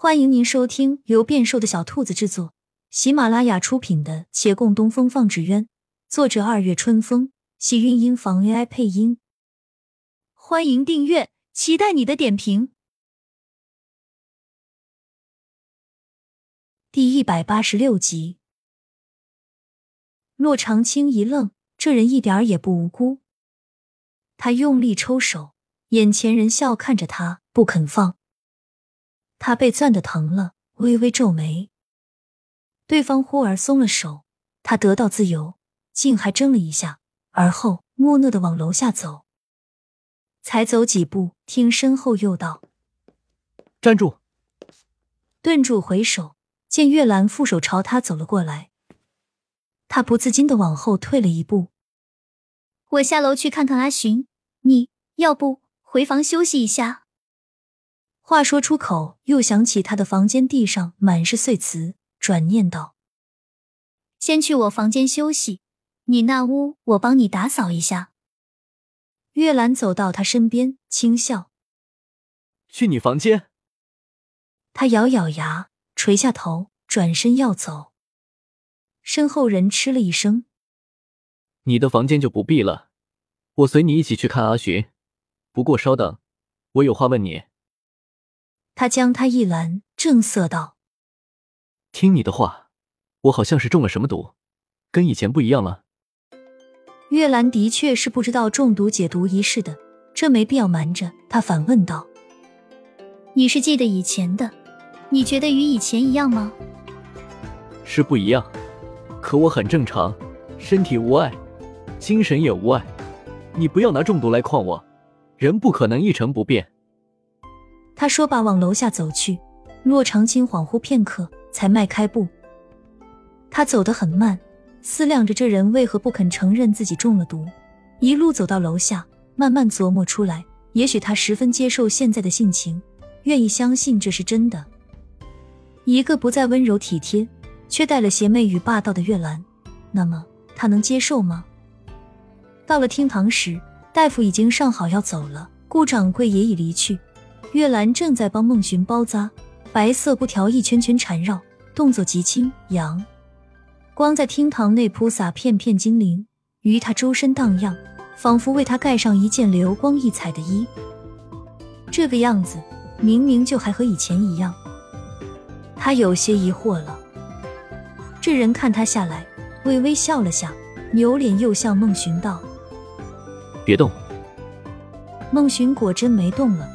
欢迎您收听由变瘦的小兔子制作、喜马拉雅出品的《且共东风放纸鸢》，作者二月春风，喜韵音房 AI 配音。欢迎订阅，期待你的点评。第一百八十六集，洛长青一愣，这人一点儿也不无辜。他用力抽手，眼前人笑看着他，不肯放。他被攥的疼了，微微皱眉。对方忽而松了手，他得到自由，竟还怔了一下，而后木讷的往楼下走。才走几步，听身后又道：“站住！”顿住，回首见月兰负手朝他走了过来，他不自禁的往后退了一步。我下楼去看看阿寻，你要不回房休息一下？话说出口，又想起他的房间地上满是碎瓷，转念道：“先去我房间休息，你那屋我帮你打扫一下。”月兰走到他身边，轻笑：“去你房间。”他咬咬牙，垂下头，转身要走。身后人嗤了一声：“你的房间就不必了，我随你一起去看阿寻。不过稍等，我有话问你。”他将他一拦，正色道：“听你的话，我好像是中了什么毒，跟以前不一样了。”月兰的确是不知道中毒解毒一事的，这没必要瞒着。他反问道：“你是记得以前的？你觉得与以前一样吗？”“是不一样，可我很正常，身体无碍，精神也无碍。你不要拿中毒来诓我，人不可能一成不变。”他说罢，往楼下走去。洛长青恍惚片刻，才迈开步。他走得很慢，思量着这人为何不肯承认自己中了毒。一路走到楼下，慢慢琢磨出来：也许他十分接受现在的性情，愿意相信这是真的。一个不再温柔体贴，却带了邪魅与霸道的月兰，那么他能接受吗？到了厅堂时，大夫已经上好要走了，顾掌柜也已离去。月兰正在帮孟寻包扎，白色布条一圈圈缠绕，动作极轻扬。光在厅堂内铺洒片片金鳞，于他周身荡漾，仿佛为他盖上一件流光溢彩的衣。这个样子，明明就还和以前一样。他有些疑惑了。这人看他下来，微微笑了下，扭脸又向孟寻道：“别动。”孟寻果真没动了。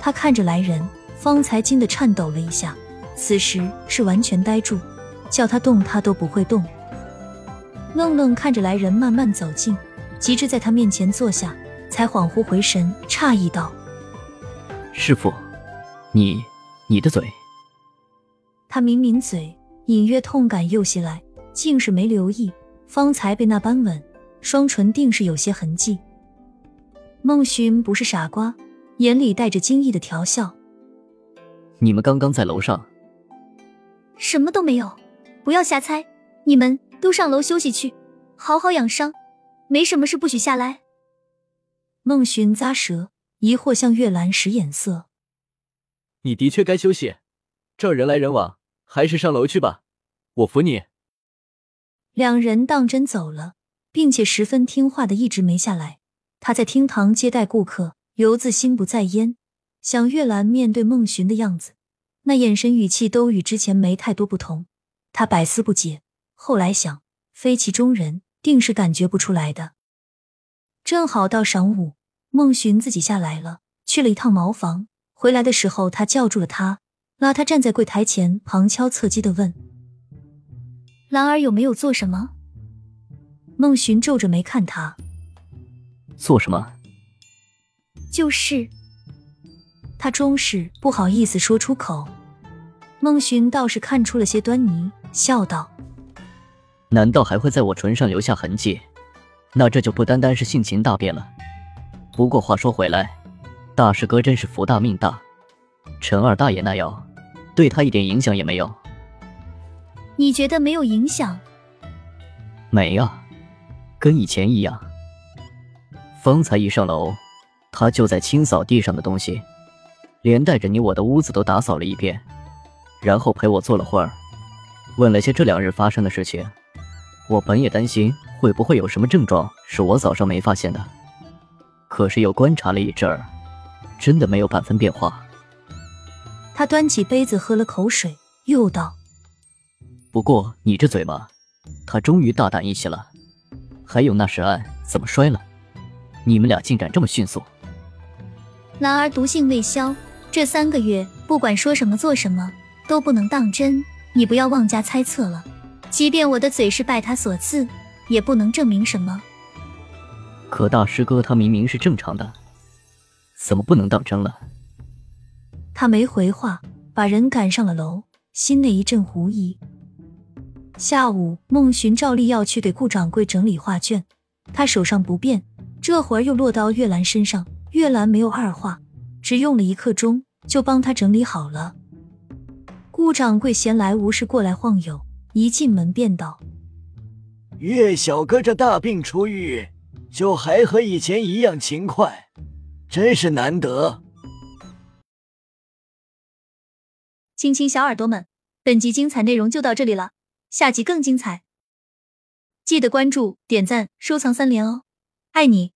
他看着来人，方才惊得颤抖了一下，此时是完全呆住，叫他动他都不会动。愣愣看着来人慢慢走近，及至在他面前坐下，才恍惚回神，诧异道：“师傅，你你的嘴……”他抿抿嘴，隐约痛感又袭来，竟是没留意，方才被那般吻，双唇定是有些痕迹。孟寻不是傻瓜。眼里带着惊异的调笑。你们刚刚在楼上？什么都没有，不要瞎猜。你们都上楼休息去，好好养伤。没什么事，不许下来。孟寻咂舌，疑惑向月兰使眼色。你的确该休息，这儿人来人往，还是上楼去吧。我扶你。两人当真走了，并且十分听话的一直没下来。他在厅堂接待顾客。游子心不在焉，想月兰面对孟寻的样子，那眼神语气都与之前没太多不同。他百思不解，后来想，非其中人，定是感觉不出来的。正好到晌午，孟寻自己下来了，去了一趟茅房。回来的时候，他叫住了他，拉他站在柜台前，旁敲侧击的问：“兰儿有没有做什么？”孟寻皱着眉看他，做什么？就是，他终是不好意思说出口。孟寻倒是看出了些端倪，笑道：“难道还会在我唇上留下痕迹？那这就不单单是性情大变了。不过话说回来，大师哥真是福大命大，陈二大爷那药对他一点影响也没有。你觉得没有影响？没啊，跟以前一样。方才一上楼。”他就在清扫地上的东西，连带着你我的屋子都打扫了一遍。然后陪我坐了会儿，问了些这两日发生的事情。我本也担心会不会有什么症状是我早上没发现的，可是又观察了一阵儿，真的没有半分变化。他端起杯子喝了口水，又道：“不过你这嘴巴，他终于大胆一些了。还有那石案怎么摔了？你们俩进展这么迅速。”兰儿毒性未消，这三个月不管说什么做什么都不能当真，你不要妄加猜测了。即便我的嘴是拜他所赐，也不能证明什么。可大师哥他明明是正常的，怎么不能当真了？他没回话，把人赶上了楼，心内一阵狐疑。下午，孟寻照例要去给顾掌柜整理画卷，他手上不便，这会儿又落到月兰身上。月兰没有二话，只用了一刻钟就帮他整理好了。顾掌柜闲来无事过来晃悠。一进门便道：“岳小哥这大病初愈，就还和以前一样勤快，真是难得。”亲亲小耳朵们，本集精彩内容就到这里了，下集更精彩，记得关注、点赞、收藏三连哦，爱你！